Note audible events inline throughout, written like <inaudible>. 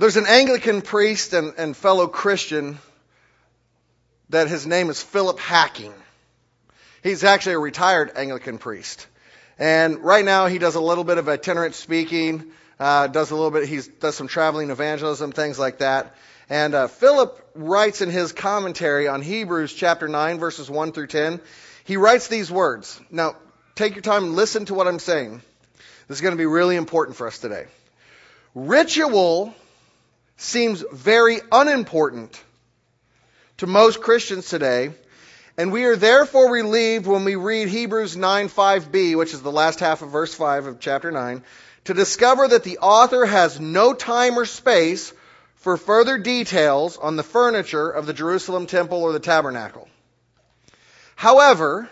There's an Anglican priest and, and fellow Christian that his name is Philip Hacking. He's actually a retired Anglican priest. And right now he does a little bit of itinerant speaking, uh, does a little bit, he does some traveling evangelism, things like that. And uh, Philip writes in his commentary on Hebrews chapter 9 verses 1 through 10, he writes these words. Now, take your time and listen to what I'm saying. This is going to be really important for us today. Ritual seems very unimportant to most Christians today, and we are therefore relieved when we read Hebrews 9 5b, which is the last half of verse 5 of chapter 9, to discover that the author has no time or space for further details on the furniture of the Jerusalem temple or the tabernacle. However,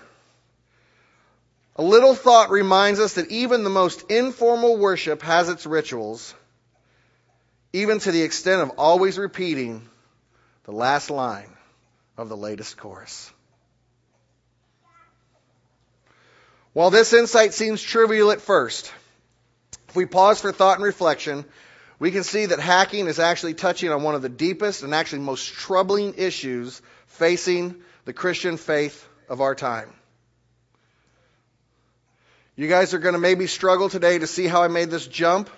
a little thought reminds us that even the most informal worship has its rituals, even to the extent of always repeating the last line of the latest chorus. While this insight seems trivial at first, if we pause for thought and reflection, we can see that hacking is actually touching on one of the deepest and actually most troubling issues facing the Christian faith of our time. You guys are going to maybe struggle today to see how I made this jump,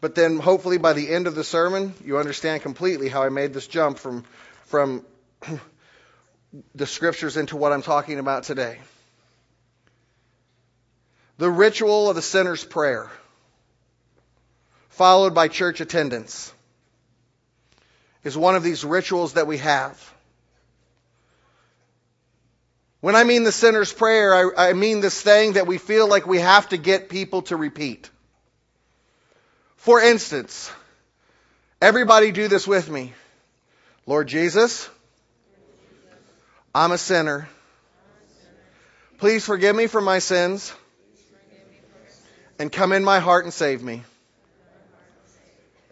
but then hopefully by the end of the sermon, you understand completely how I made this jump from, from <clears throat> the scriptures into what I'm talking about today. The ritual of the sinner's prayer, followed by church attendance, is one of these rituals that we have. When I mean the sinner's prayer, I, I, mean this thing that we feel like we have to get people to repeat. For instance, everybody do this with me. Lord Jesus, I'm a sinner. Please forgive me for my sins and come in my heart and save me.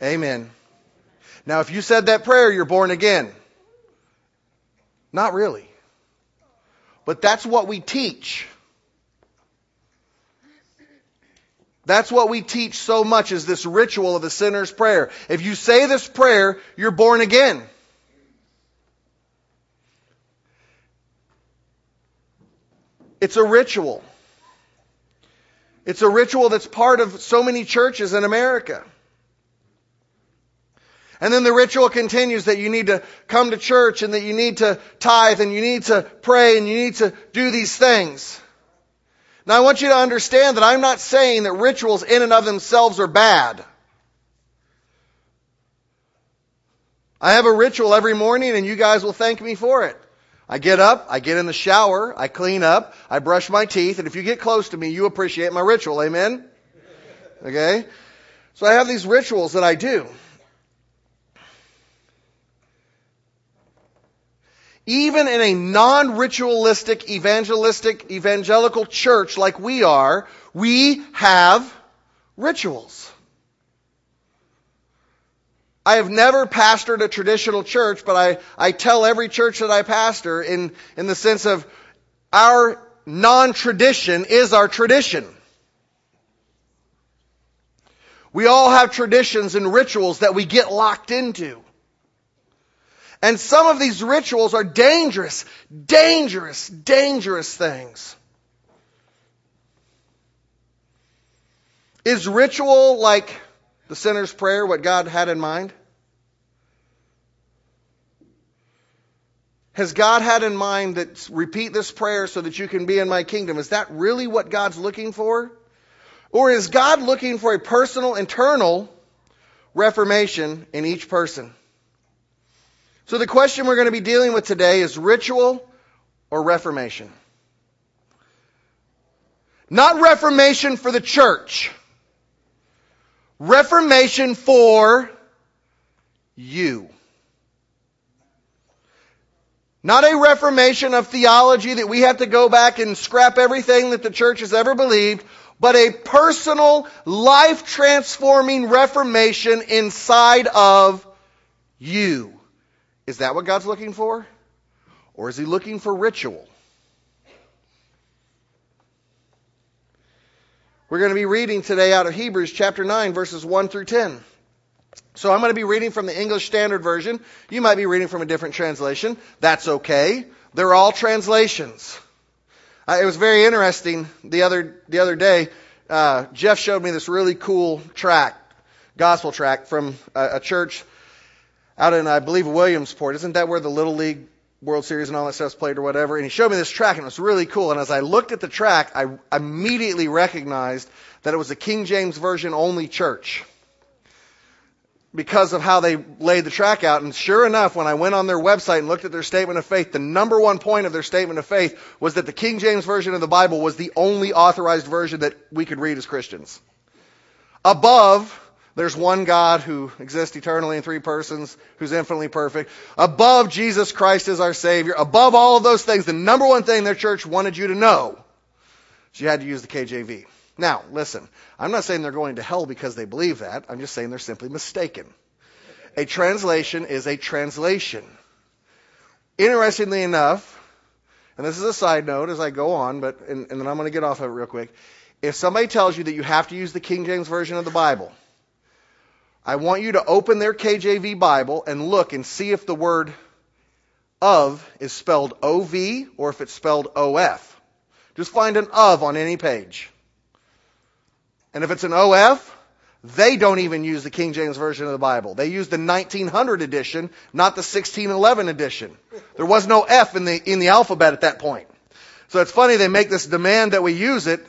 Amen. Now, if you said that prayer, you're born again. Not really. But that's what we teach. That's what we teach so much is this ritual of the sinner's prayer. If you say this prayer, you're born again. It's a ritual. It's a ritual that's part of so many churches in America. And then the ritual continues that you need to come to church and that you need to tithe and you need to pray and you need to do these things. Now I want you to understand that I'm not saying that rituals in and of themselves are bad. I have a ritual every morning and you guys will thank me for it. I get up, I get in the shower, I clean up, I brush my teeth, and if you get close to me, you appreciate my ritual. Amen? Okay? So I have these rituals that I do. Even in a non-ritualistic, evangelistic, evangelical church like we are, we have rituals. I have never pastored a traditional church, but I, I tell every church that I pastor in, in the sense of our non-tradition is our tradition. We all have traditions and rituals that we get locked into. And some of these rituals are dangerous, dangerous, dangerous things. Is ritual like the sinner's prayer what God had in mind? Has God had in mind that repeat this prayer so that you can be in my kingdom? Is that really what God's looking for? Or is God looking for a personal, internal reformation in each person? So the question we're going to be dealing with today is ritual or reformation? Not reformation for the church. Reformation for you. Not a reformation of theology that we have to go back and scrap everything that the church has ever believed, but a personal, life transforming reformation inside of you. Is that what God's looking for? Or is He looking for ritual? We're going to be reading today out of Hebrews chapter 9, verses 1 through 10. So I'm going to be reading from the English Standard Version. You might be reading from a different translation. That's okay. They're all translations. Uh, it was very interesting the other the other day. Uh, Jeff showed me this really cool track, gospel track from a, a church out in I believe Williamsport. Isn't that where the Little League World Series and all that stuff's played or whatever? And he showed me this track and it was really cool. And as I looked at the track, I immediately recognized that it was a King James version only church because of how they laid the track out. And sure enough, when I went on their website and looked at their statement of faith, the number one point of their statement of faith was that the King James Version of the Bible was the only authorized version that we could read as Christians. Above, there's one God who exists eternally in three persons, who's infinitely perfect. Above, Jesus Christ is our Savior. Above all of those things, the number one thing their church wanted you to know is you had to use the KJV. Now, listen, I'm not saying they're going to hell because they believe that. I'm just saying they're simply mistaken. A translation is a translation. Interestingly enough, and this is a side note as I go on, but and, and then I'm going to get off of it real quick. If somebody tells you that you have to use the King James version of the Bible, I want you to open their KJV Bible and look and see if the word of is spelled OV or if it's spelled OF. Just find an of on any page. And if it's an OF, they don't even use the King James Version of the Bible. They use the 1900 edition, not the 1611 edition. There was no F in the, in the alphabet at that point. So it's funny they make this demand that we use it.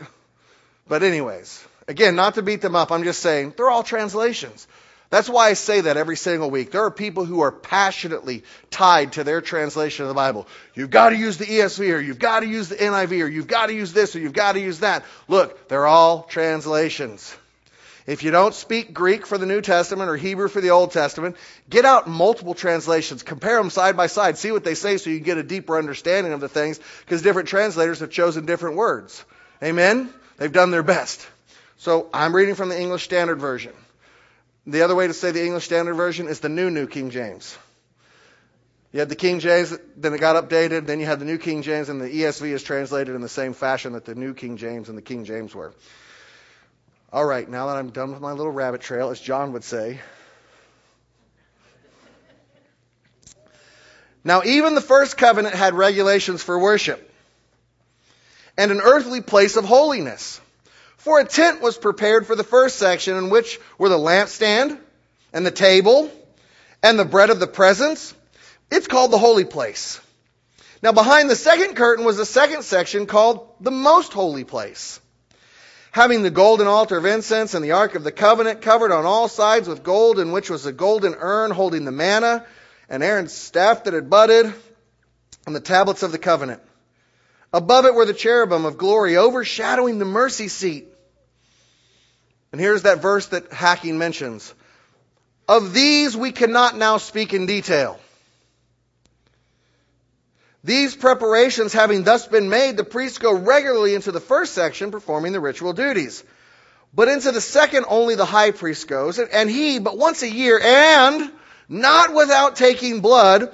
But anyways, again, not to beat them up, I'm just saying they're all translations. That's why I say that every single week. There are people who are passionately tied to their translation of the Bible. You've got to use the ESV or you've got to use the NIV or you've got to use this or you've got to use that. Look, they're all translations. If you don't speak Greek for the New Testament or Hebrew for the Old Testament, get out multiple translations, compare them side by side, see what they say so you can get a deeper understanding of the things because different translators have chosen different words. Amen? They've done their best. So I'm reading from the English Standard Version. The other way to say the English Standard Version is the New New King James. You had the King James, then it got updated, then you had the New King James, and the ESV is translated in the same fashion that the New King James and the King James were. All right, now that I'm done with my little rabbit trail, as John would say. Now, even the first covenant had regulations for worship and an earthly place of holiness. For a tent was prepared for the first section, in which were the lampstand and the table and the bread of the presence. It's called the holy place. Now behind the second curtain was the second section called the most holy place. Having the golden altar of incense and the ark of the covenant covered on all sides with gold in which was a golden urn holding the manna and Aaron's staff that had budded and the tablets of the covenant. Above it were the cherubim of glory overshadowing the mercy seat. And here's that verse that Hacking mentions. Of these we cannot now speak in detail. These preparations having thus been made, the priests go regularly into the first section performing the ritual duties. But into the second only the high priest goes, and he, but once a year, and not without taking blood,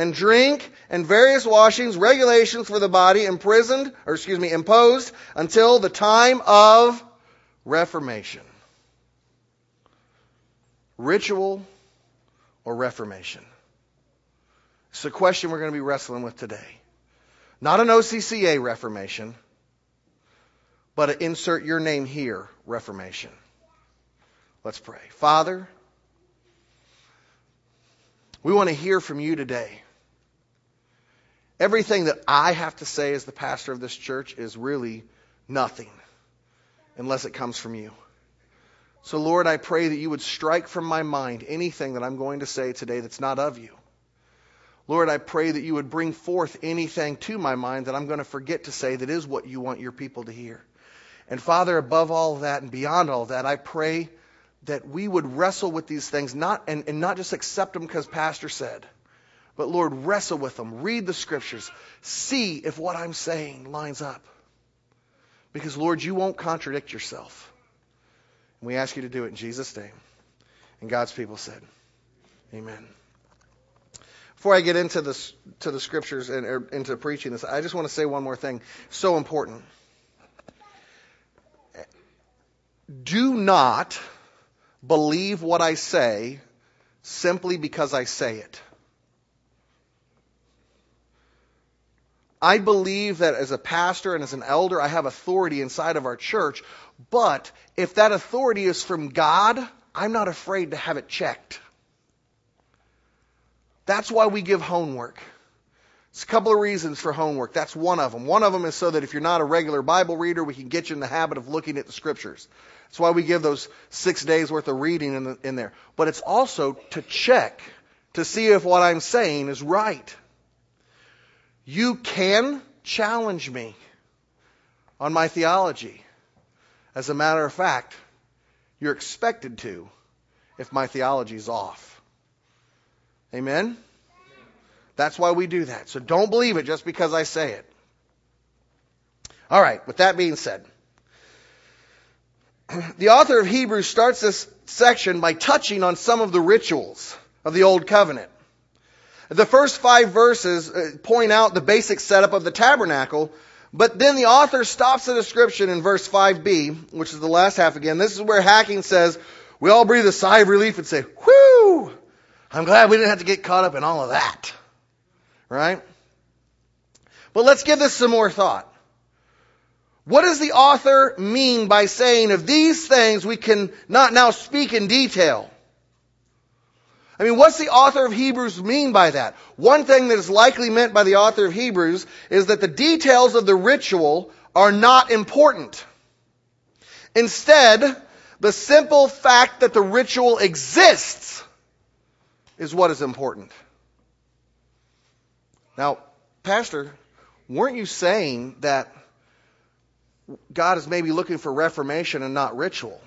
and drink and various washings, regulations for the body imprisoned, or excuse me, imposed until the time of reformation ritual or reformation? It's a question we're going to be wrestling with today. Not an OCCA reformation, but an insert your name here reformation. Let's pray. Father, we want to hear from you today. Everything that I have to say as the pastor of this church is really nothing unless it comes from you. So, Lord, I pray that you would strike from my mind anything that I'm going to say today that's not of you. Lord, I pray that you would bring forth anything to my mind that I'm going to forget to say that is what you want your people to hear. And Father, above all that and beyond all that, I pray that we would wrestle with these things not and, and not just accept them because Pastor said, But Lord, wrestle with them. Read the scriptures. See if what I'm saying lines up. Because, Lord, you won't contradict yourself. And we ask you to do it in Jesus' name. And God's people said, Amen. Before I get into this to the scriptures and or into preaching this, I just want to say one more thing. So important. Do not believe what I say simply because I say it. I believe that as a pastor and as an elder, I have authority inside of our church. But if that authority is from God, I'm not afraid to have it checked. That's why we give homework. It's a couple of reasons for homework. That's one of them. One of them is so that if you're not a regular Bible reader, we can get you in the habit of looking at the scriptures. That's why we give those six days worth of reading in, the, in there. But it's also to check to see if what I'm saying is right. You can challenge me on my theology. As a matter of fact, you're expected to if my theology is off. Amen? That's why we do that. So don't believe it just because I say it. All right, with that being said, <clears throat> the author of Hebrews starts this section by touching on some of the rituals of the Old Covenant. The first five verses uh, point out the basic setup of the tabernacle, but then the author stops the description in verse 5b, which is the last half again. This is where Hacking says, we all breathe a sigh of relief and say, whew, I'm glad we didn't have to get caught up in all of that. Right? But let's give this some more thought. What does the author mean by saying of these things we can not now speak in detail? I mean, what's the author of Hebrews mean by that? One thing that is likely meant by the author of Hebrews is that the details of the ritual are not important. Instead, the simple fact that the ritual exists is what is important. Now, Pastor, weren't you saying that God is maybe looking for reformation and not ritual?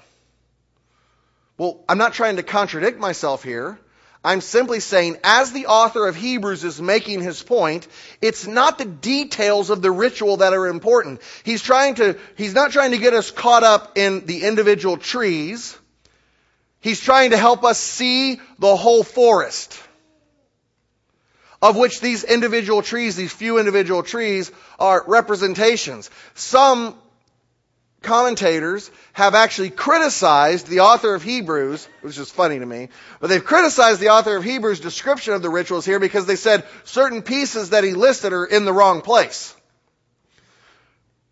Well, I'm not trying to contradict myself here. I'm simply saying, as the author of Hebrews is making his point, it's not the details of the ritual that are important. He's trying to, he's not trying to get us caught up in the individual trees. He's trying to help us see the whole forest. Of which these individual trees, these few individual trees, are representations. Some commentators have actually criticized the author of Hebrews, which is funny to me, but they've criticized the author of Hebrews' description of the rituals here because they said certain pieces that he listed are in the wrong place.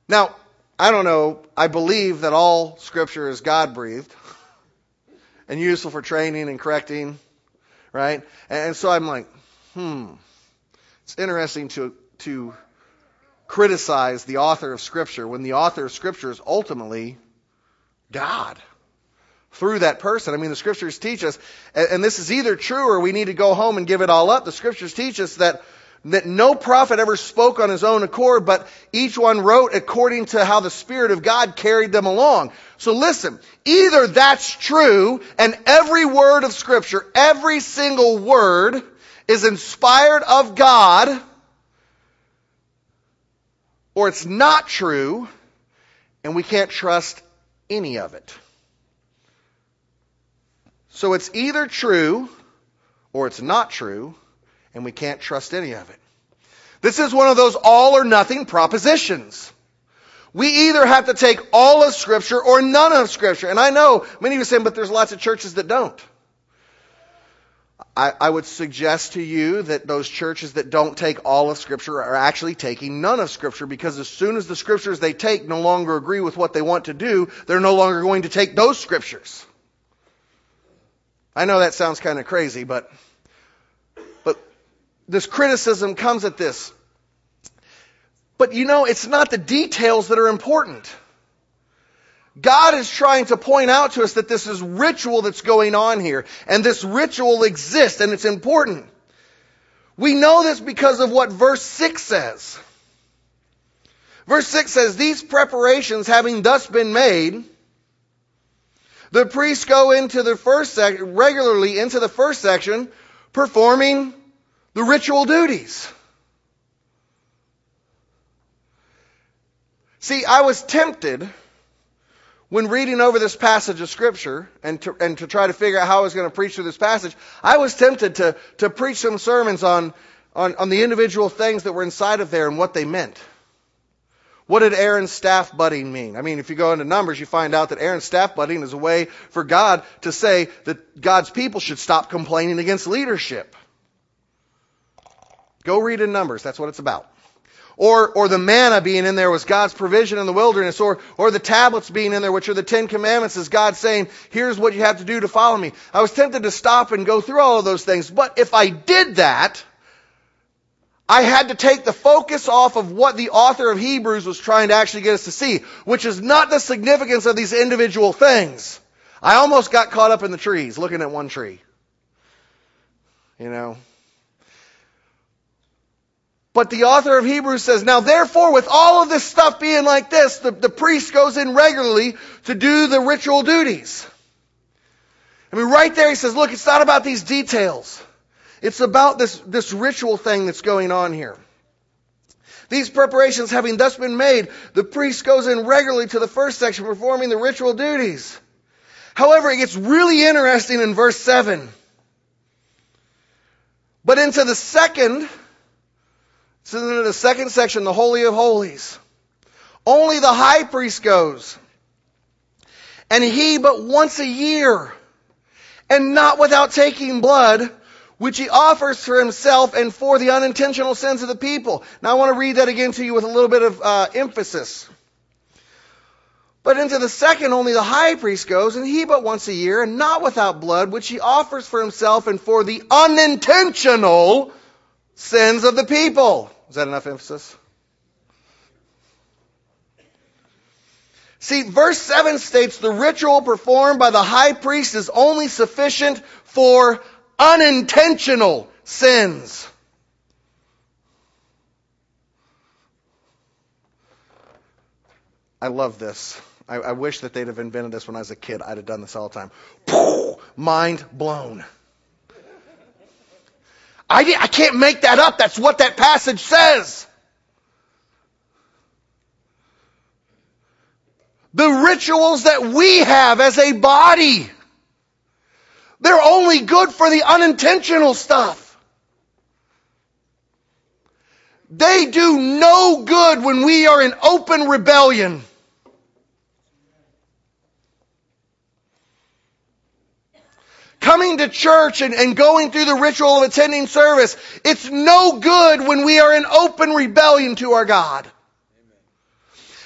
Now, I don't know, I believe that all scripture is God breathed and useful for training and correcting, right? And so I'm like, hmm, it's interesting to, to criticize the author of Scripture when the author of Scripture is ultimately God through that person. I mean, the Scriptures teach us, and this is either true or we need to go home and give it all up. The Scriptures teach us that that no prophet ever spoke on his own accord, but each one wrote according to how the Spirit of God carried them along. So listen, either that's true and every word of Scripture, every single word is inspired of God, or it's not true, and we can't trust any of it. So it's either true or it's not true, and we can't trust any of it. This is one of those all or nothing propositions. We either have to take all of Scripture or none of Scripture. And I know many of you saying, but there's lots of churches that don't. I, I, would suggest to you that those churches that don't take all of Scripture are actually taking none of Scripture because as soon as the Scriptures they take no longer agree with what they want to do, they're no longer going to take those Scriptures. I know that sounds kind of crazy, but, but this criticism comes at this. But you know, it's not the details that are important. God is trying to point out to us that this is ritual that's going on here. And this ritual exists and it's important. We know this because of what verse 6 says. Verse 6 says, These preparations having thus been made, the priests go into the first section, regularly into the first section, performing the ritual duties. See, I was tempted when reading over this passage of scripture and to, and to try to figure out how I was going to preach through this passage, I was tempted to, to preach some sermons on, on, on the individual things that were inside of there and what they meant. What did Aaron's staff budding mean? I mean, if you go into Numbers, you find out that Aaron's staff budding is a way for God to say that God's people should stop complaining against leadership. Go read in Numbers. That's what it's about. Or, or the manna being in there was God's provision in the wilderness, or, or the tablets being in there, which are the Ten Commandments, is God saying, here's what you have to do to follow me. I was tempted to stop and go through all of those things, but if I did that, I had to take the focus off of what the author of Hebrews was trying to actually get us to see, which is not the significance of these individual things. I almost got caught up in the trees, looking at one tree. You know, but the author of Hebrews says, now therefore with all of this stuff being like this, the, the priest goes in regularly to do the ritual duties. I mean, right there he says, look, it's not about these details. It's about this, this ritual thing that's going on here. These preparations having thus been made, the priest goes in regularly to the first section performing the ritual duties. However, it gets really interesting in verse 7. But into the second this is in the second section, the Holy of Holies. Only the high priest goes. And he but once a year, and not without taking blood, which he offers for himself and for the unintentional sins of the people. Now I want to read that again to you with a little bit of uh, emphasis. But into the second only the high priest goes, and he but once a year, and not without blood, which he offers for himself and for the unintentional sins of the people. Is that enough emphasis? See, verse 7 states the ritual performed by the high priest is only sufficient for unintentional sins. I love this. I, I, wish that they'd have invented this when I was a kid. I'd have done this all the time. Mind blown. I, I can't make that up. That's what that passage says. The rituals that we have as a body, they're only good for the unintentional stuff. They do no good when we are in open rebellion. Coming to church and, and going through the ritual of attending service, it's no good when we are in open rebellion to our God.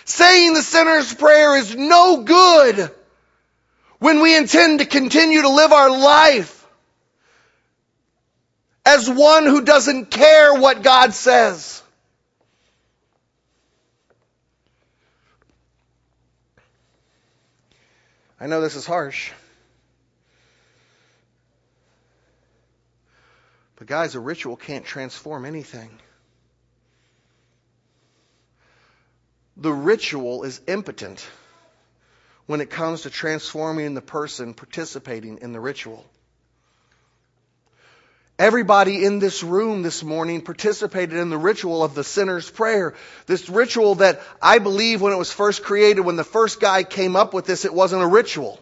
Saying the sinner's prayer is no good when we intend to continue to live our life as one who doesn't care what God says. I know this is harsh. But guys, a ritual can't transform anything. The ritual is impotent when it comes to transforming the person participating in the ritual. Everybody in this room this morning participated in the ritual of the sinner's prayer. This ritual that I believe when it was first created, when the first guy came up with this, it wasn't a ritual.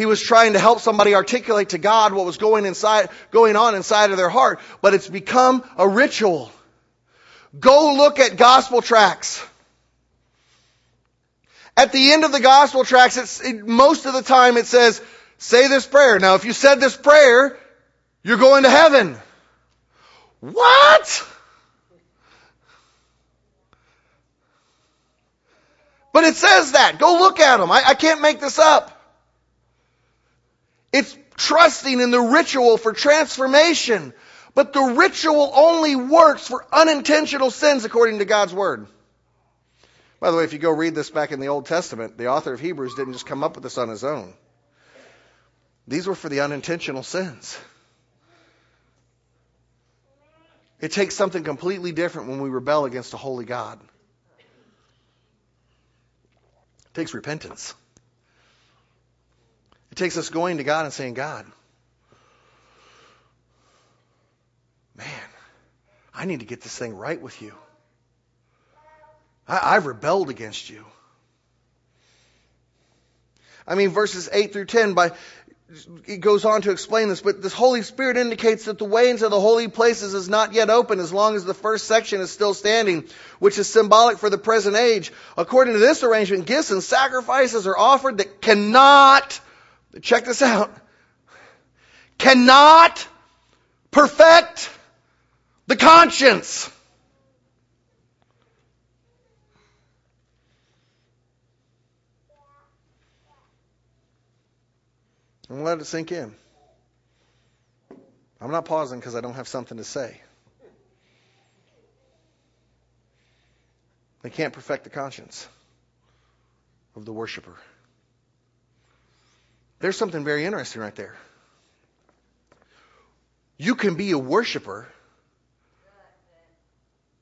He was trying to help somebody articulate to God what was going inside, going on inside of their heart, but it's become a ritual. Go look at gospel tracts. At the end of the gospel tracts, it, most of the time it says, say this prayer. Now, if you said this prayer, you're going to heaven. What? But it says that. Go look at them. I, I can't make this up. It's trusting in the ritual for transformation. But the ritual only works for unintentional sins according to God's Word. By the way, if you go read this back in the Old Testament, the author of Hebrews didn't just come up with this on his own. These were for the unintentional sins. It takes something completely different when we rebel against a holy God. It takes repentance. It takes us going to God and saying, God, man, I need to get this thing right with you. I, I've rebelled against you. I mean, verses 8 through 10, by, it goes on to explain this, but this Holy Spirit indicates that the way into the holy places is not yet open as long as the first section is still standing, which is symbolic for the present age. According to this arrangement, gifts and sacrifices are offered that cannot, check this out, cannot perfect the conscience. And let it sink in. I'm not pausing because I don't have something to say. They can't perfect the conscience of the worshiper. There's something very interesting right there. You can be a worshiper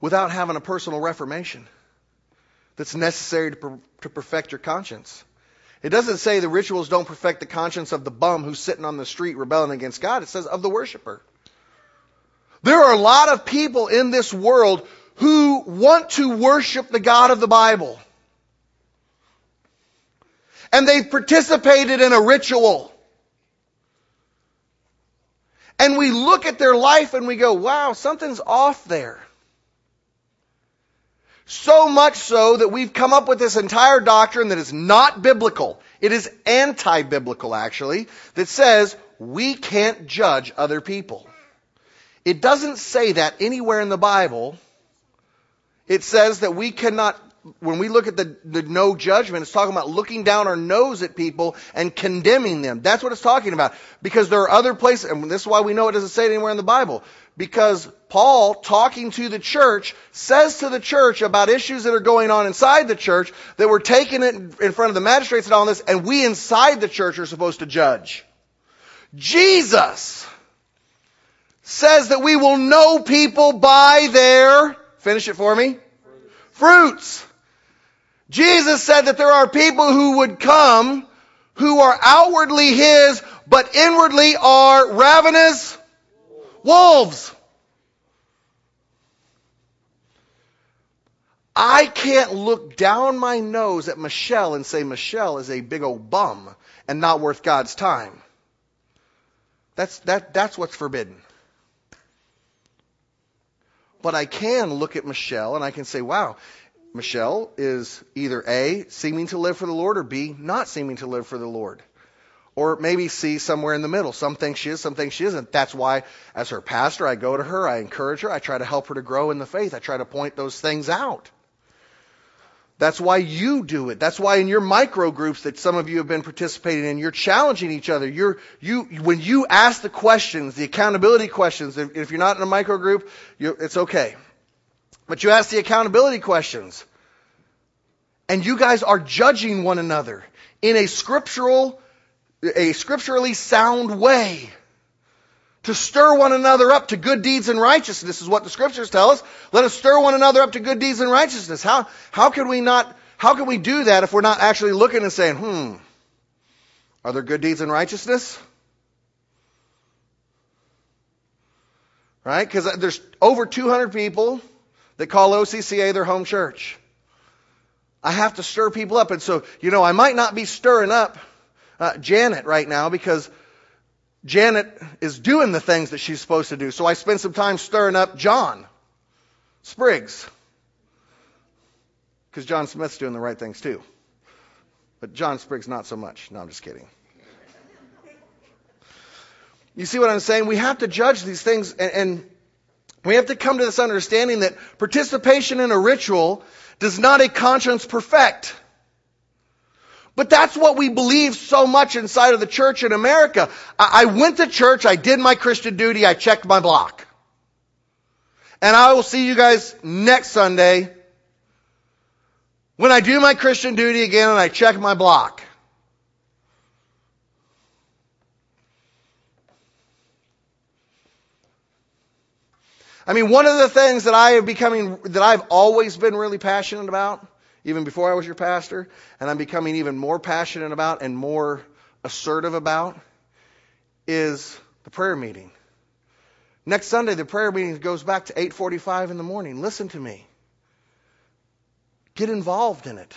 without having a personal reformation that's necessary to, per- to perfect your conscience. It doesn't say the rituals don't perfect the conscience of the bum who's sitting on the street rebelling against God. It says of the worshiper. There are a lot of people in this world who want to worship the God of the Bible. And they've participated in a ritual. And we look at their life and we go, wow, something's off there. So much so that we've come up with this entire doctrine that is not biblical. It is anti-biblical actually, that says we can't judge other people. It doesn't say that anywhere in the Bible. It says that we cannot, when we look at the, the no judgment, it's talking about looking down our nose at people and condemning them. That's what it's talking about. Because there are other places, and this is why we know it doesn't say it anywhere in the Bible because Paul, talking to the church, says to the church about issues that are going on inside the church that we're taking it in front of the magistrates and all this, and we inside the church are supposed to judge. Jesus says that we will know people by their, finish it for me, fruits. Jesus said that there are people who would come who are outwardly His, but inwardly are ravenous wolves. I can't look down my nose at Michelle and say Michelle is a big old bum and not worth God's time. That's, that, that's what's forbidden. But I can look at Michelle and I can say, wow, Michelle is either A, seeming to live for the Lord, or B, not seeming to live for the Lord. Or maybe C somewhere in the middle. Some think she is, some think she isn't. That's why, as her pastor, I go to her, I encourage her, I try to help her to grow in the faith. I try to point those things out. That's why you do it. That's why in your micro groups that some of you have been participating in, you're challenging each other. You're, you, when you ask the questions, the accountability questions, if, if you're not in a micro group, it's okay. But you ask the accountability questions. And you guys are judging one another in a scriptural a scripturally sound way to stir one another up to good deeds and righteousness is what the scriptures tell us. Let us stir one another up to good deeds and righteousness. How, how can we not, how can we do that if we're not actually looking and saying, hmm, are there good deeds and righteousness? Right? Because there's over 200 people that call OCCA their home church. I have to stir people up. And so, you know, I might not be stirring up uh, Janet right now because Janet is doing the things that she's supposed to do. So I spend some time stirring up John Spriggs because John Smith's doing the right things too. But John Spriggs, not so much. No, I'm just kidding. You see what I'm saying? We have to judge these things and, and we have to come to this understanding that participation in a ritual does not a conscience perfect. But that's what we believe so much inside of the church in America. I, went to church, I did my Christian duty, I checked my block. And I will see you guys next Sunday when I do my Christian duty again and I check my block. I mean, one of the things that I have becoming, that I've always been really passionate about even before I was your pastor, and I'm becoming even more passionate about and more assertive about, is the prayer meeting. Next Sunday, the prayer meeting goes back to 8:45 in the morning. Listen to me. Get involved in it.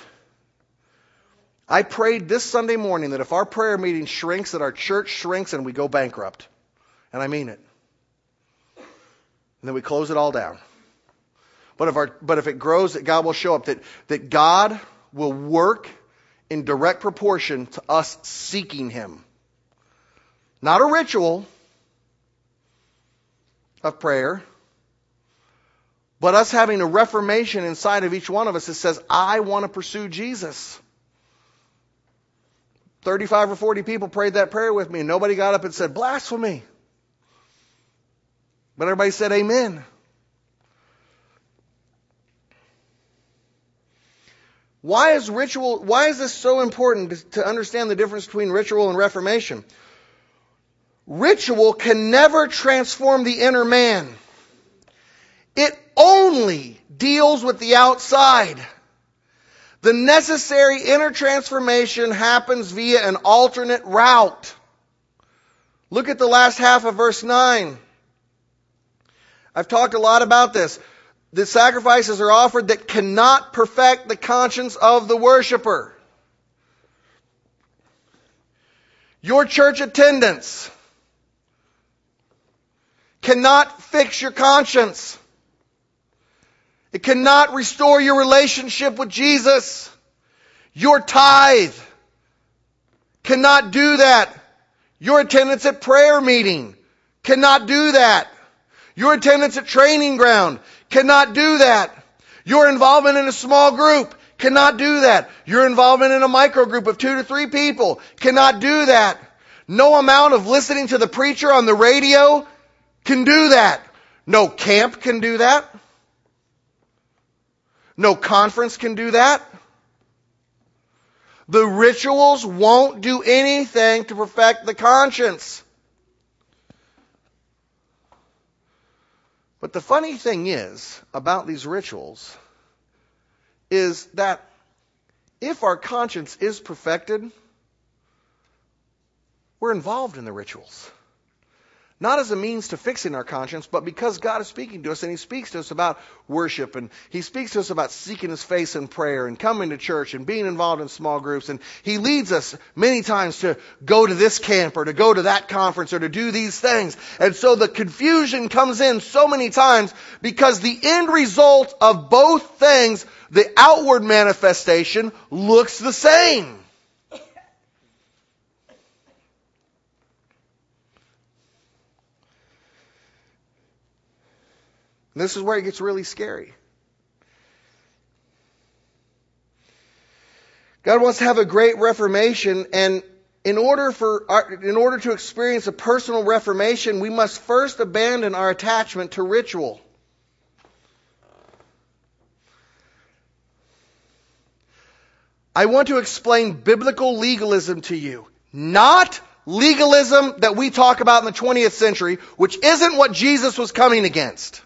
I prayed this Sunday morning that if our prayer meeting shrinks, that our church shrinks and we go bankrupt. And I mean it. And then we close it all down. But if, our, but if it grows, that God will show up, that, that God will work in direct proportion to us seeking Him. Not a ritual of prayer, but us having a reformation inside of each one of us that says, I want to pursue Jesus. 35 or 40 people prayed that prayer with me, and nobody got up and said, blasphemy. But everybody said, Amen. Why is ritual, why is this so important to understand the difference between ritual and reformation? Ritual can never transform the inner man. It only deals with the outside. The necessary inner transformation happens via an alternate route. Look at the last half of verse 9. I've talked a lot about this. The sacrifices are offered that cannot perfect the conscience of the worshiper. Your church attendance cannot fix your conscience. It cannot restore your relationship with Jesus. Your tithe cannot do that. Your attendance at prayer meeting cannot do that. Your attendance at training ground cannot do that. Your involvement in a small group cannot do that. Your involvement in a micro group of two to three people cannot do that. No amount of listening to the preacher on the radio can do that. No camp can do that. No conference can do that. The rituals won't do anything to perfect the conscience. But the funny thing is about these rituals is that if our conscience is perfected, we're involved in the rituals not as a means to fixing our conscience, but because God is speaking to us and He speaks to us about worship and He speaks to us about seeking His face in prayer and coming to church and being involved in small groups. And He leads us many times to go to this camp or to go to that conference or to do these things. And so the confusion comes in so many times because the end result of both things, the outward manifestation, looks the same. This is where it gets really scary. God wants to have a great reformation, and in order for our, in order to experience a personal reformation, we must first abandon our attachment to ritual. I want to explain biblical legalism to you, not legalism that we talk about in the 20th century, which isn't what Jesus was coming against.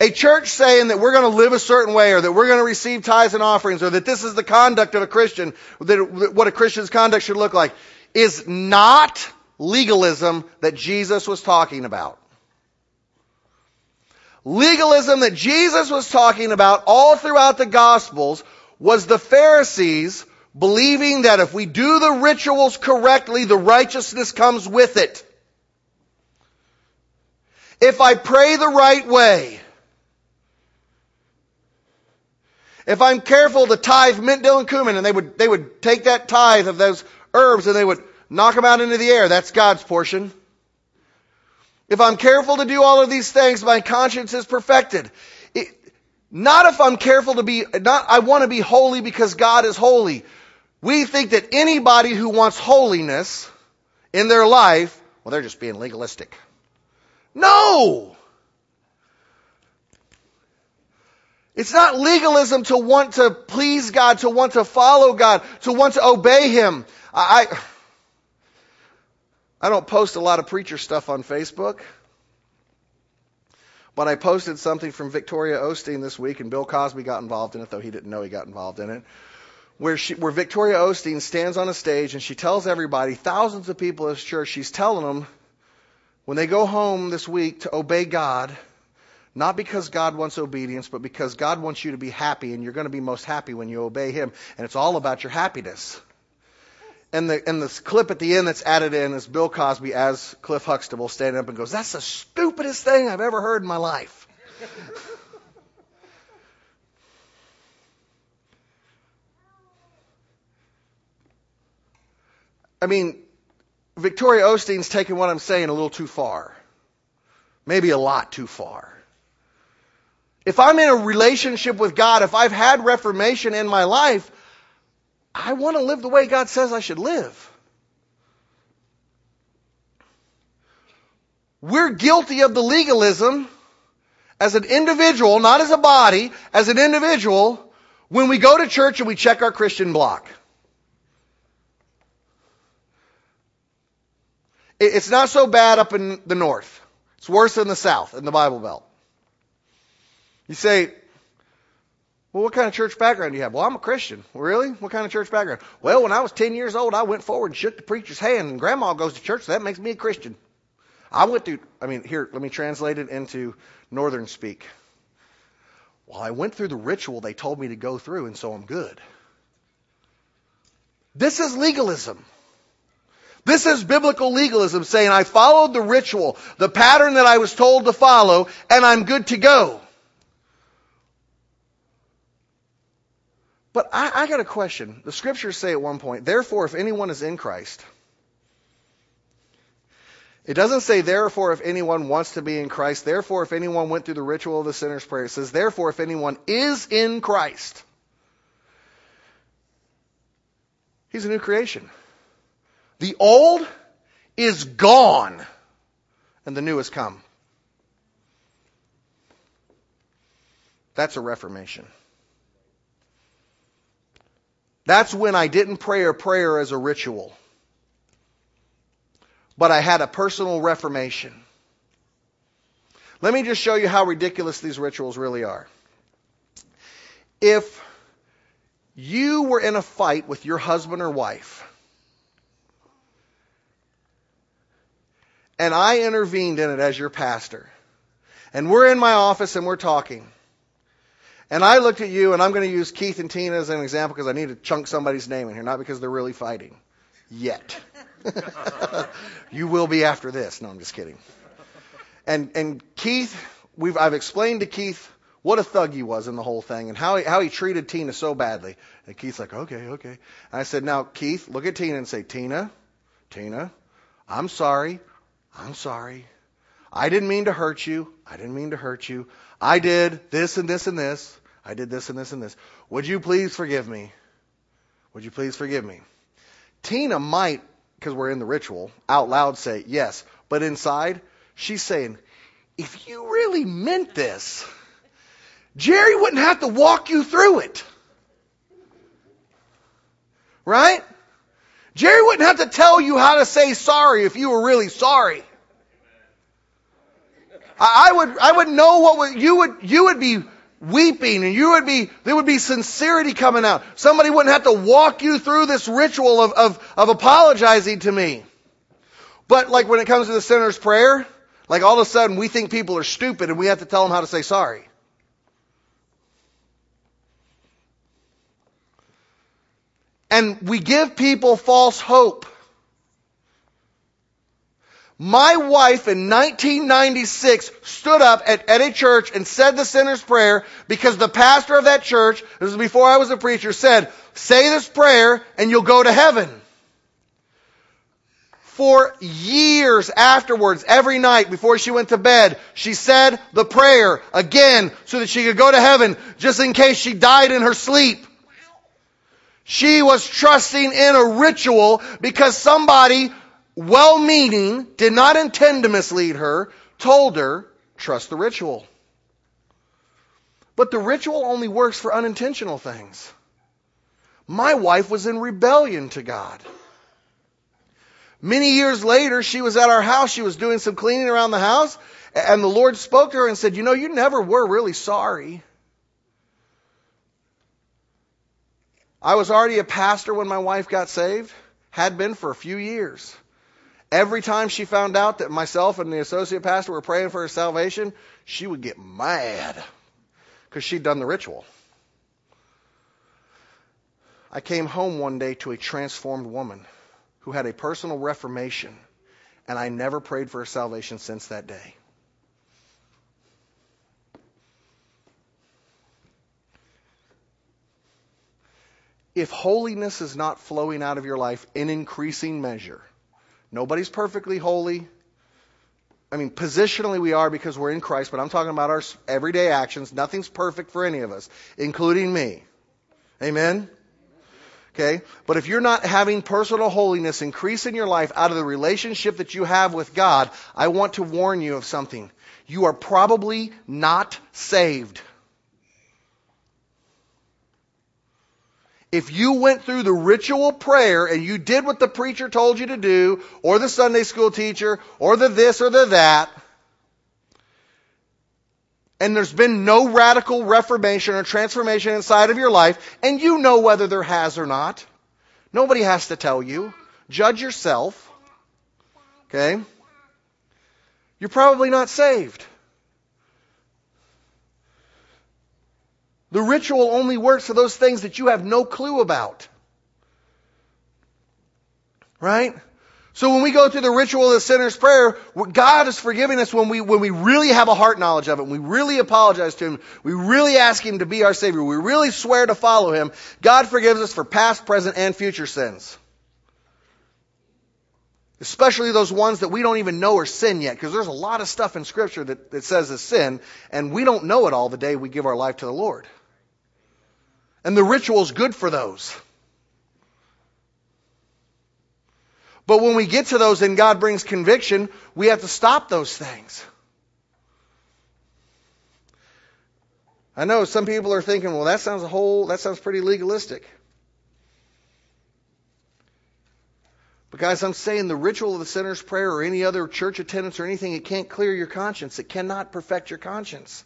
A church saying that we're going to live a certain way or that we're going to receive tithes and offerings or that this is the conduct of a Christian, that what a Christian's conduct should look like, is not legalism that Jesus was talking about. Legalism that Jesus was talking about all throughout the Gospels was the Pharisees believing that if we do the rituals correctly, the righteousness comes with it. If I pray the right way, If I'm careful to tithe mint, dill, and cumin, and they would, they would take that tithe of those herbs and they would knock them out into the air. That's God's portion. If I'm careful to do all of these things, my conscience is perfected. It, not if I'm careful to be, not, I want to be holy because God is holy. We think that anybody who wants holiness in their life, well, they're just being legalistic. No! It's not legalism to want to please God, to want to follow God, to want to obey Him. I, I don't post a lot of preacher stuff on Facebook. But I posted something from Victoria Osteen this week, and Bill Cosby got involved in it, though he didn't know he got involved in it. Where, she, where Victoria Osteen stands on a stage and she tells everybody, thousands of people at his church, she's telling them when they go home this week to obey God, not because God wants obedience, but because God wants you to be happy, and you're going to be most happy when you obey Him. And it's all about your happiness. And the, and the clip at the end that's added in is Bill Cosby as Cliff Huxtable standing up and goes, That's the stupidest thing I've ever heard in my life. <laughs> I mean, Victoria Osteen's taking what I'm saying a little too far. Maybe a lot too far. If I'm in a relationship with God, if I've had reformation in my life, I want to live the way God says I should live. We're guilty of the legalism as an individual, not as a body, as an individual, when we go to church and we check our Christian block. It's not so bad up in the north. It's worse in the south, in the Bible Belt. You say, well, what kind of church background do you have? Well, I'm a Christian. Really? What kind of church background? Well, when I was 10 years old, I went forward and shook the preacher's hand, and grandma goes to church, so that makes me a Christian. I went through, I mean, here, let me translate it into northern speak. Well, I went through the ritual they told me to go through, and so I'm good. This is legalism. This is biblical legalism saying I followed the ritual, the pattern that I was told to follow, and I'm good to go. But I, I got a question. The scriptures say at one point, therefore, if anyone is in Christ, it doesn't say, therefore, if anyone wants to be in Christ, therefore, if anyone went through the ritual of the sinner's prayer. It says, therefore, if anyone is in Christ, he's a new creation. The old is gone and the new has come. That's a reformation. That's when I didn't pray a prayer as a ritual, but I had a personal reformation. Let me just show you how ridiculous these rituals really are. If you were in a fight with your husband or wife, and I intervened in it as your pastor. And we're in my office and we're talking. And I looked at you, and I'm going to use Keith and Tina as an example because I need to chunk somebody's name in here, not because they're really fighting. Yet. <laughs> you will be after this. No, I'm just kidding. And, and Keith, we've, I've explained to Keith what a thug he was in the whole thing and how he, how he treated Tina so badly. And Keith's like, okay, okay. And I said, now, Keith, look at Tina and say, Tina, Tina, I'm sorry. I'm sorry. I didn't mean to hurt you. I didn't mean to hurt you. I did this and this and this. I did this and this and this. Would you please forgive me? Would you please forgive me? Tina might, because we're in the ritual, out loud say yes, but inside, she's saying, if you really meant this, Jerry wouldn't have to walk you through it. Right? Jerry wouldn't have to tell you how to say sorry if you were really sorry. I would, I would know what would, you would, you would be weeping and you would be, there would be sincerity coming out. Somebody wouldn't have to walk you through this ritual of, of, of apologizing to me. But like when it comes to the sinner's prayer, like all of a sudden we think people are stupid and we have to tell them how to say sorry. And we give people false hope. My wife in 1996 stood up at, at a church and said the sinner's prayer because the pastor of that church, this was before I was a preacher, said, say this prayer and you'll go to heaven. For years afterwards, every night before she went to bed, she said the prayer again so that she could go to heaven just in case she died in her sleep. She was trusting in a ritual because somebody well meaning, did not intend to mislead her, told her, trust the ritual. But the ritual only works for unintentional things. My wife was in rebellion to God. Many years later, she was at our house. She was doing some cleaning around the house, and the Lord spoke to her and said, You know, you never were really sorry. I was already a pastor when my wife got saved, had been for a few years. Every time she found out that myself and the associate pastor were praying for her salvation, she would get mad because she'd done the ritual. I came home one day to a transformed woman who had a personal reformation, and I never prayed for her salvation since that day. If holiness is not flowing out of your life in increasing measure, nobody's perfectly holy. I mean, positionally we are because we're in Christ, but I'm talking about our everyday actions. Nothing's perfect for any of us, including me. Amen? Okay? But if you're not having personal holiness increase in your life out of the relationship that you have with God, I want to warn you of something. You are probably not saved. If you went through the ritual prayer and you did what the preacher told you to do, or the Sunday school teacher, or the this or the that, and there's been no radical reformation or transformation inside of your life, and you know whether there has or not. Nobody has to tell you. Judge yourself. Okay? You're probably not saved. The ritual only works for those things that you have no clue about. Right? So when we go through the ritual of the sinner's prayer, God is forgiving us when we, when we really have a heart knowledge of it, we really apologize to Him, we really ask Him to be our Savior, we really swear to follow Him, God forgives us for past, present, and future sins. Especially those ones that we don't even know are sin yet, because there's a lot of stuff in Scripture that, that says is sin, and we don't know it all the day we give our life to the Lord. And the ritual is good for those. But when we get to those and God brings conviction, we have to stop those things. I know some people are thinking, well, that sounds a whole, that sounds pretty legalistic. But guys, I'm saying the ritual of the sinner's prayer or any other church attendance or anything, it can't clear your conscience. It cannot perfect your conscience.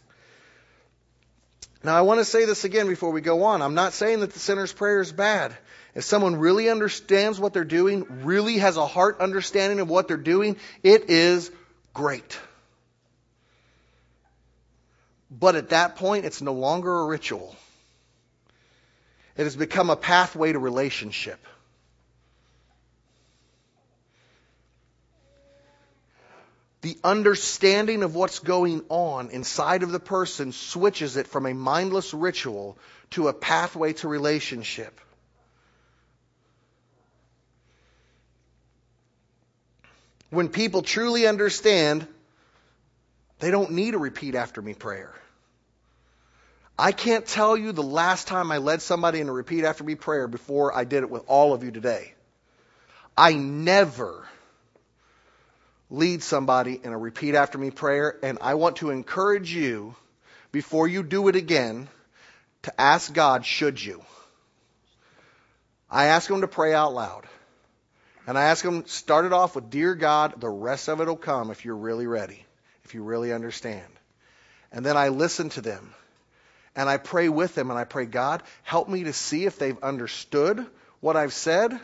Now, I want to say this again before we go on. I'm not saying that the sinner's prayer is bad. If someone really understands what they're doing, really has a heart understanding of what they're doing, it is great. But at that point, it's no longer a ritual. It has become a pathway to relationship. The understanding of what's going on inside of the person switches it from a mindless ritual to a pathway to relationship. when people truly understand, they don't need a repeat after me prayer. I can't tell you the last time I led somebody in a repeat after me prayer before I did it with all of you today. I never lead somebody in a repeat after me prayer, and I want to encourage you, before you do it again, to ask God, should you? I ask them to pray out loud. And I ask them, start it off with, Dear God, the rest of it will come if you're really ready, if you really understand. And then I listen to them. And I pray with them and I pray, God, help me to see if they've understood what I've said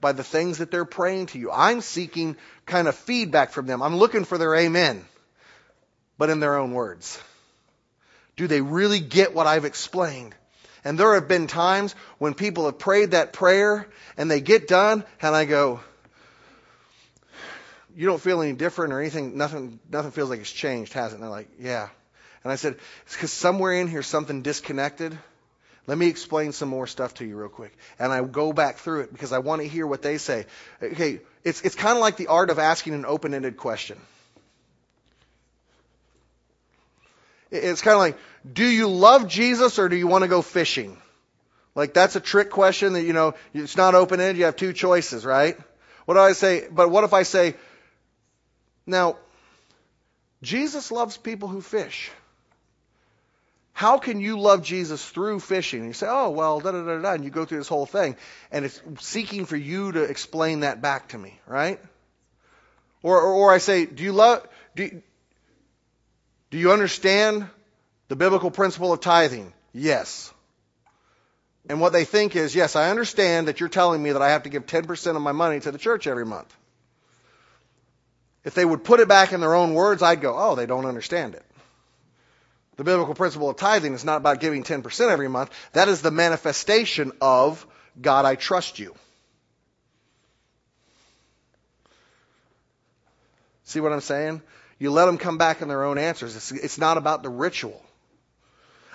by the things that they're praying to you. I'm seeking kind of feedback from them. I'm looking for their amen, but in their own words. Do they really get what I've explained? And there have been times when people have prayed that prayer and they get done and I go, you don't feel any different or anything, nothing, nothing feels like it's changed, has it? And they're like, yeah. And I said, it's because somewhere in here something disconnected. Let me explain some more stuff to you real quick. And I go back through it because I want to hear what they say. Okay, it's, it's kind of like the art of asking an open-ended question. It's kind of like, do you love Jesus or do you want to go fishing? Like that's a trick question that, you know, it's not open ended. You have two choices, right? What do I say? But what if I say, now, Jesus loves people who fish. How can you love Jesus through fishing? And you say, oh, well, da da da da, and you go through this whole thing, and it's seeking for you to explain that back to me, right? Or, or, or I say, do you love, do, do you understand the biblical principle of tithing? Yes. And what they think is, yes, I understand that you're telling me that I have to give 10% of my money to the church every month. if they would put it back in their own words, I'd go, oh, they don't understand it. The biblical principle of tithing is not about giving 10% every month. That is the manifestation of God, I trust you. See what I'm saying? You let them come back in their own answers. It's, it's not about the ritual.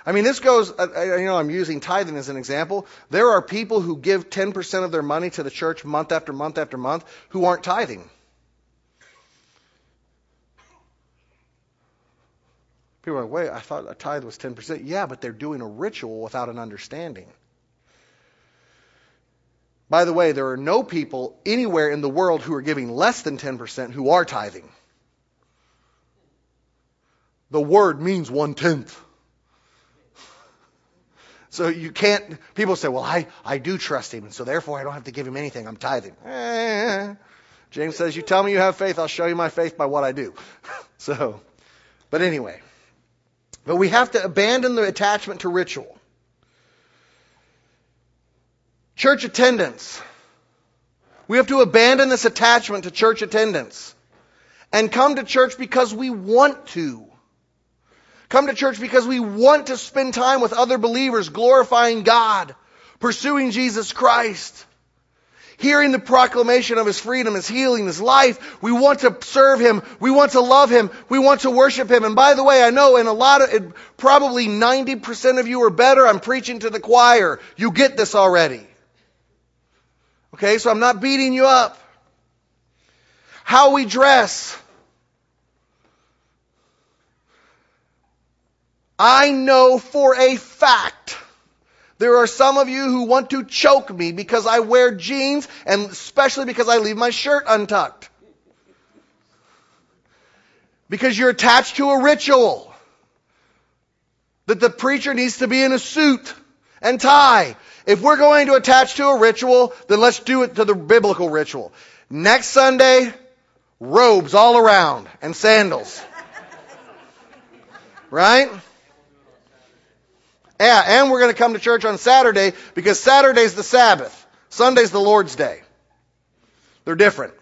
I mean, this goes, you know, I'm using tithing as an example. There are people who give 10% of their money to the church month after month after month who aren't tithing. People are like, wait, I thought a tithe was 10%. Yeah, but they're doing a ritual without an understanding. By the way, there are no people anywhere in the world who are giving less than 10% who are tithing. The word means one tenth. So you can't, people say, well, I, I do trust him, and so therefore I don't have to give him anything. I'm tithing. Eh. James says, you tell me you have faith, I'll show you my faith by what I do. <laughs> so, but anyway. But we have to abandon the attachment to ritual. Church attendance. We have to abandon this attachment to church attendance and come to church because we want to. Come to church because we want to spend time with other believers, glorifying God, pursuing Jesus Christ. Hearing the proclamation of His freedom, His healing, His life. We want to serve Him. We want to love Him. We want to worship Him. And by the way, I know in a lot of, probably 90% of you are better. I'm preaching to the choir. You get this already. Okay, so I'm not beating you up. How we dress. I know for a fact there are some of you who want to choke me because I wear jeans and especially because I leave my shirt untucked. Because you're attached to a ritual. That the preacher needs to be in a suit and tie. If we're going to attach to a ritual, then let's do it to the biblical ritual. Next Sunday, robes all around and sandals. Right? Yeah, and we're going to come to church on Saturday because Saturday's the Sabbath. Sunday's the Lord's Day. They're different.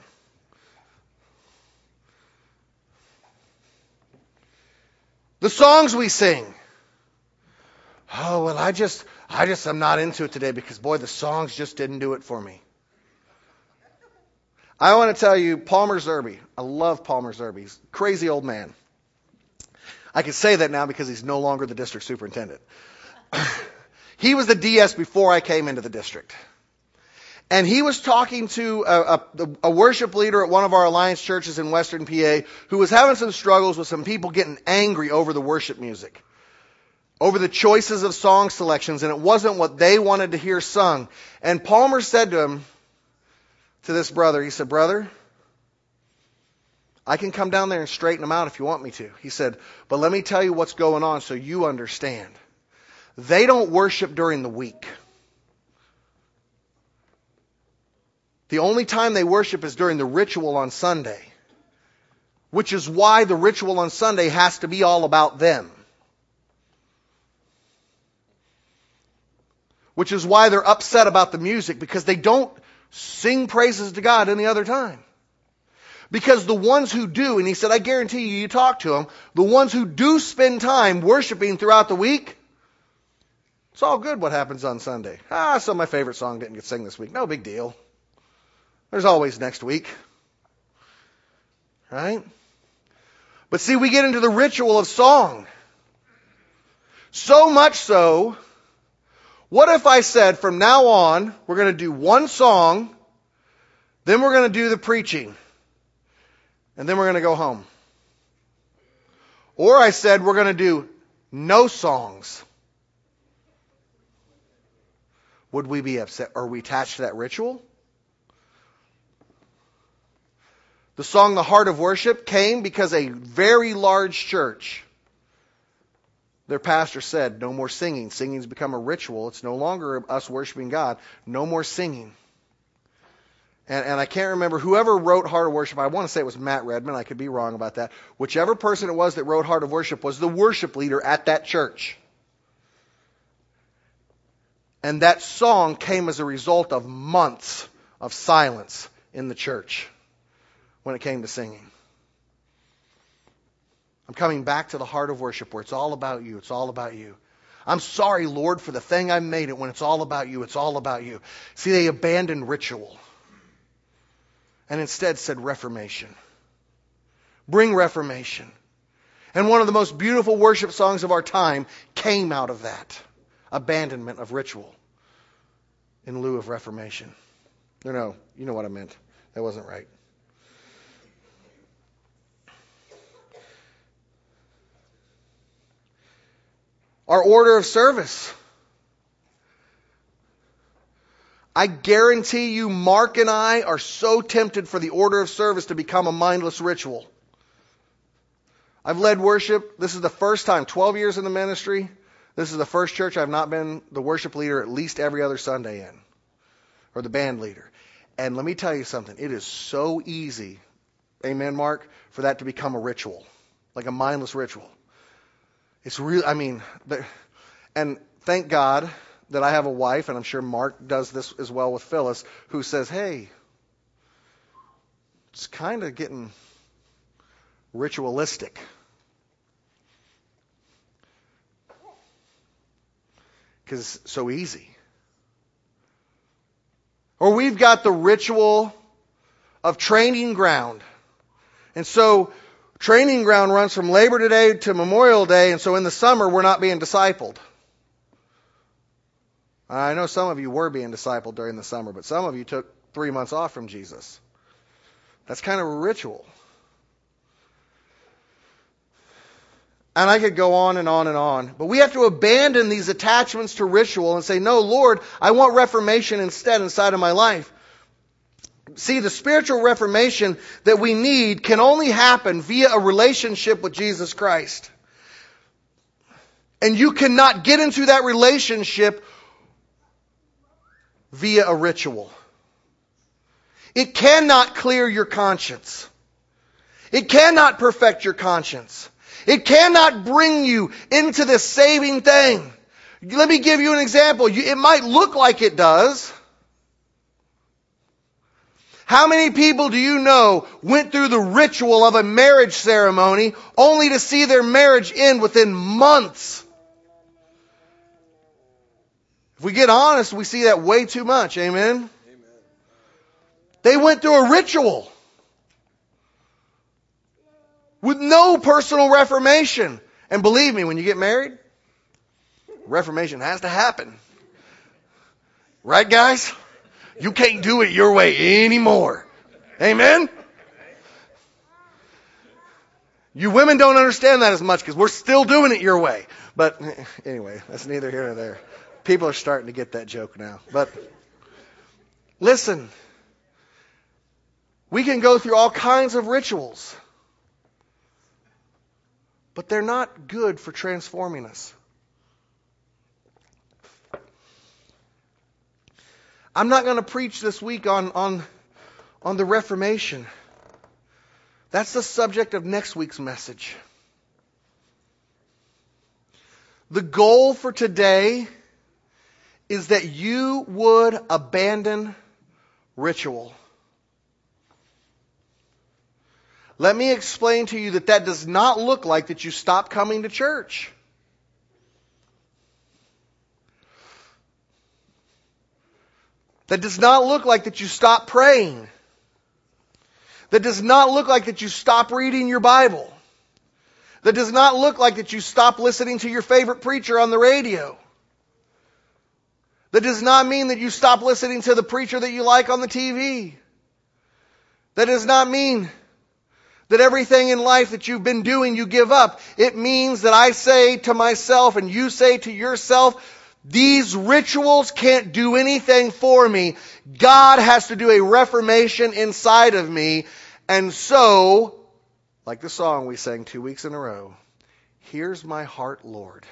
The songs we sing. Oh, well, I just, I just am not into it today because, boy, the songs just didn't do it for me. I want to tell you, Palmer Zerby. I love Palmer Zerby. He's a crazy old man. I can say that now because he's no longer the district superintendent. <laughs> he was the DS before I came into the district. And he was talking to a, a, a, worship leader at one of our alliance churches in Western PA who was having some struggles with some people getting angry over the worship music over the choices of song selections, and it wasn't what they wanted to hear sung. And Palmer said to him, to this brother, he said, Brother, I can come down there and straighten them out if you want me to. He said, But let me tell you what's going on so you understand. They don't worship during the week. The only time they worship is during the ritual on Sunday, which is why the ritual on Sunday has to be all about them. which is why they're upset about the music because they don't sing praises to God any other time. Because the ones who do, and he said, I guarantee you, you talk to them, the ones who do spend time worshiping throughout the week, it's all good what happens on Sunday. Ah, so my favorite song didn't get sung this week. No big deal. There's always next week. Right? But see, we get into the ritual of song. So much so what if I said from now on, we're going to do one song, then we're going to do the preaching, and then we're going to go home? Or I said we're going to do no songs. Would we be upset? Are we attached to that ritual? The song The Heart of Worship came because a very large church their pastor said, No more singing. Singing's become a ritual. It's no longer us worshiping God. No more singing. And, and I can't remember whoever wrote Heart of Worship. I want to say it was Matt Redman. I could be wrong about that. Whichever person it was that wrote Heart of Worship was the worship leader at that church. And that song came as a result of months of silence in the church when it came to singing. I'm coming back to the heart of worship where it's all about you. It's all about you. I'm sorry, Lord, for the thing I made it when it's all about you. It's all about you. See, they abandoned ritual and instead said reformation. Bring reformation. And one of the most beautiful worship songs of our time came out of that abandonment of ritual in lieu of reformation. No, no, you know what I meant. That wasn't right. Our order of service. I guarantee you, Mark and I are so tempted for the order of service to become a mindless ritual. I've led worship. This is the first time, 12 years in the ministry. This is the first church I've not been the worship leader at least every other Sunday in, or the band leader. And let me tell you something. It is so easy, amen, Mark, for that to become a ritual, like a mindless ritual. It's real. I mean, and thank God that I have a wife, and I'm sure Mark does this as well with Phyllis, who says, "Hey, it's kind of getting ritualistic." Because it's so easy. Or we've got the ritual of training ground. And so training ground runs from Labor Day to Memorial Day, and so in the summer we're not being discipled. I know some of you were being discipled during the summer, but some of you took three months off from Jesus. That's kind of a ritual. And I could go on and on and on. But we have to abandon these attachments to ritual and say, no, Lord, I want reformation instead inside of my life. See, the spiritual reformation that we need can only happen via a relationship with Jesus Christ. And you cannot get into that relationship via a ritual. It cannot clear your conscience. It cannot perfect your conscience. It cannot bring you into this saving thing. Let me give you an example. It might look like it does. How many people do you know went through the ritual of a marriage ceremony only to see their marriage end within months? If we get honest, we see that way too much. Amen? Amen. They went through a ritual with no personal reformation. And believe me, when you get married, reformation has to happen. Right, guys? You can't do it your way anymore. Amen? You women don't understand that as much because we're still doing it your way. But <laughs> anyway, that's neither here nor there. People are starting to get that joke now. But listen, we can go through all kinds of rituals, but they're not good for transforming us. I'm not going to preach this week on, on, on the Reformation. That's the subject of next week's message. The goal for today is that you would abandon ritual. Let me explain to you that that does not look like that you stop coming to church. That does not look like that you stop praying. That does not look like that you stop reading your Bible. That does not look like that you stop listening to your favorite preacher on the radio. That does not mean that you stop listening to the preacher that you like on the TV. That does not mean that everything in life that you've been doing you give up. It means that I say to myself and you say to yourself, these rituals can't do anything for me. God has to do a reformation inside of me. And so, like the song we sang two weeks in a row, here's my heart, Lord.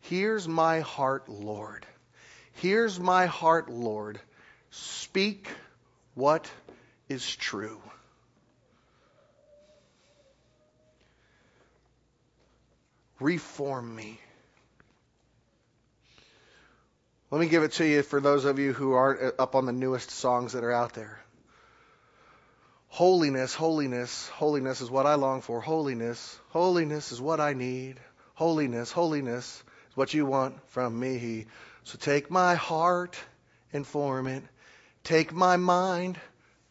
Here's my heart, Lord. Here's my heart, Lord. Speak what is true. Reform me. Let me give it to you for those of you who aren't up on the newest songs that are out there. Holiness, holiness, holiness is what I long for. Holiness, holiness is what I need. Holiness, holiness is what you want from me. So take my heart and form it. Take my mind,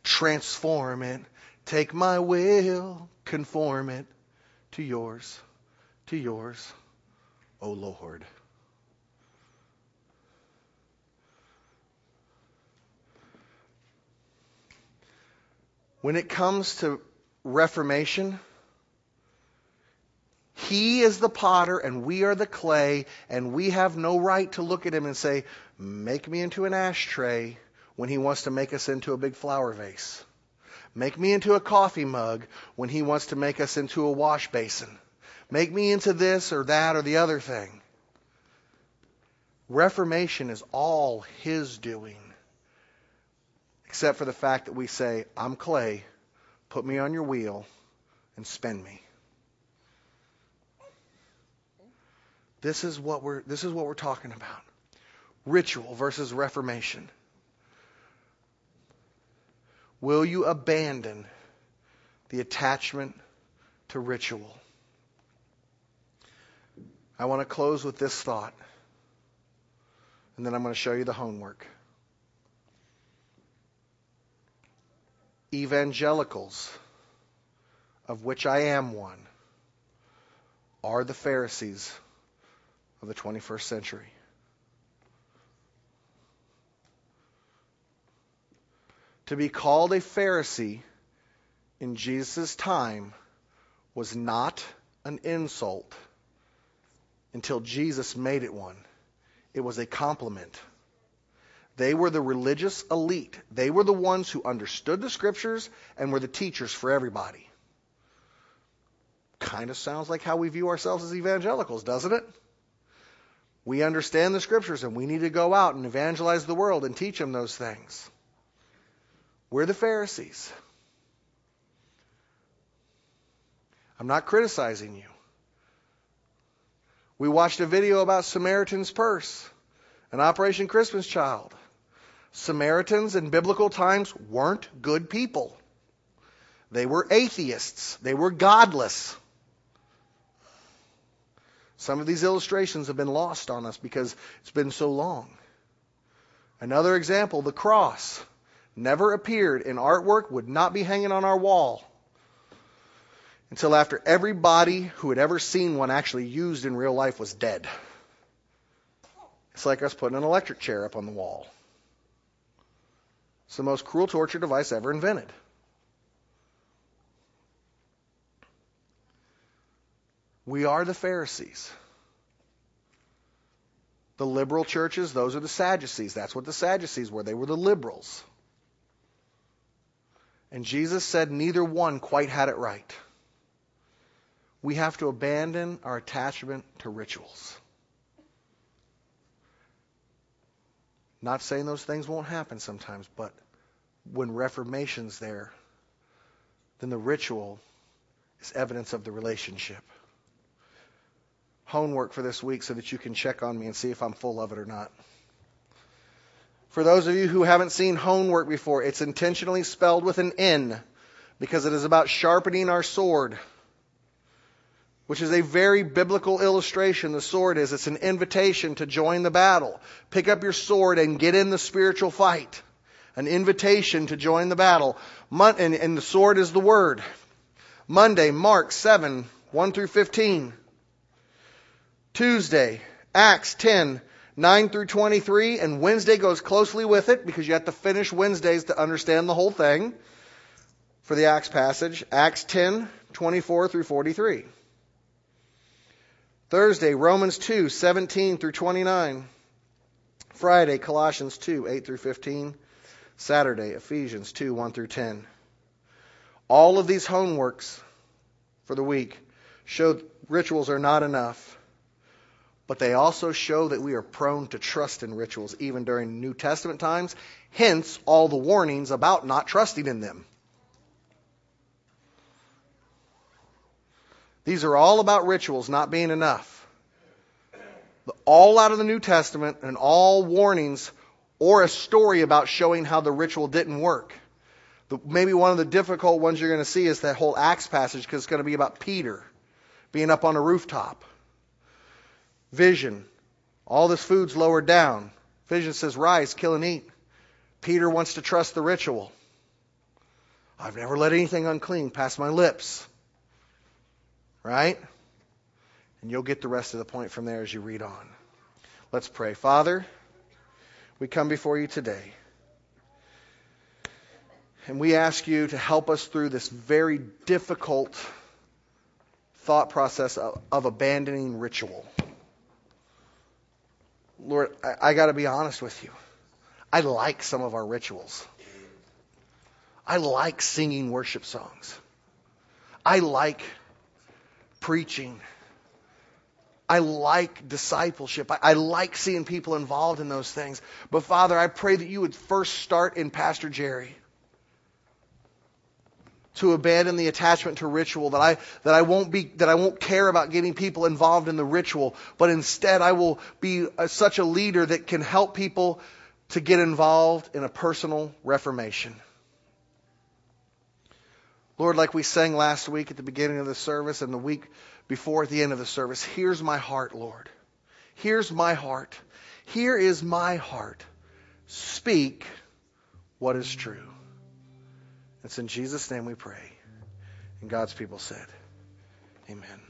transform it. Take my will, conform it to yours, to yours, O Lord. When it comes to reformation, he is the potter and we are the clay, and we have no right to look at him and say, Make me into an ashtray when he wants to make us into a big flower vase. Make me into a coffee mug when he wants to make us into a wash basin. Make me into this or that or the other thing. Reformation is all his doing except for the fact that we say, I'm clay, put me on your wheel, and spin me. This is what we're this is what we're talking about. Ritual versus reformation. Will you abandon the attachment to ritual? I want to close with this thought, and then I'm going to show you the homework. evangelicals, of which I am one, are the Pharisees of the 21st century. To be called a Pharisee in Jesus' time was not an insult until Jesus made it one. It was a compliment. They were the religious elite. They were the ones who understood the scriptures and were the teachers for everybody. Kind of sounds like how we view ourselves as evangelicals, doesn't it? We understand the scriptures and we need to go out and evangelize the world and teach them those things. We're the Pharisees. I'm not criticizing you. We watched a video about Samaritan's Purse, an Operation Christmas Child. Samaritans in biblical times weren't good people. They were atheists. They were godless. Some of these illustrations have been lost on us because it's been so long. Another example, the cross never appeared in artwork, would not be hanging on our wall until after everybody who had ever seen one actually used in real life was dead. It's like us putting an electric chair up on the wall. It's the most cruel torture device ever invented. We are the Pharisees. The liberal churches, those are the Sadducees. That's what the Sadducees were. They were the liberals. And Jesus said neither one quite had it right. We have to abandon our attachment to rituals. Not saying those things won't happen sometimes, but when reformation's there, then the ritual is evidence of the relationship. Homework for this week so that you can check on me and see if I'm full of it or not. For those of you who haven't seen homework before, it's intentionally spelled with an N because it is about sharpening our sword which is a very biblical illustration. The sword is, it's an invitation to join the battle. Pick up your sword and get in the spiritual fight. An invitation to join the battle. And, and the sword is the word. Monday, Mark 7, 1 through 15. Tuesday, Acts 10, 9 through 23, and Wednesday goes closely with it because you have to finish Wednesdays to understand the whole thing for the Acts passage. Acts 10, 24 through 43. Thursday, Romans 2, 17 through 29. Friday, Colossians 2, 8 through 15. Saturday, Ephesians 2, 1 through 10. All of these homeworks for the week show rituals are not enough, but they also show that we are prone to trust in rituals even during New Testament times, hence all the warnings about not trusting in them. These are all about rituals not being enough. All out of the New Testament and all warnings or a story about showing how the ritual didn't work. The, maybe one of the difficult ones you're going to see is that whole Acts passage because it's going to be about Peter being up on a rooftop. Vision. All this food's lowered down. Vision says, Rise, kill and eat. Peter wants to trust the ritual. I've never let anything unclean pass my lips. Right? And you'll get the rest of the point from there as you read on. Let's pray. Father, we come before you today. And we ask you to help us through this very difficult thought process of, of abandoning ritual. Lord, I, I got to be honest with you. I like some of our rituals. I like singing worship songs. I like preaching. I like discipleship. I, I, like seeing people involved in those things. But Father, I pray that you would first start in Pastor Jerry to abandon the attachment to ritual, that I, that I won't be, that I won't care about getting people involved in the ritual, but instead I will be a, such a leader that can help people to get involved in a personal reformation. Lord, like we sang last week at the beginning of the service and the week before at the end of the service, here's my heart, Lord. Here's my heart. Here is my heart. Speak what is true. It's in Jesus' name we pray. And God's people said, Amen.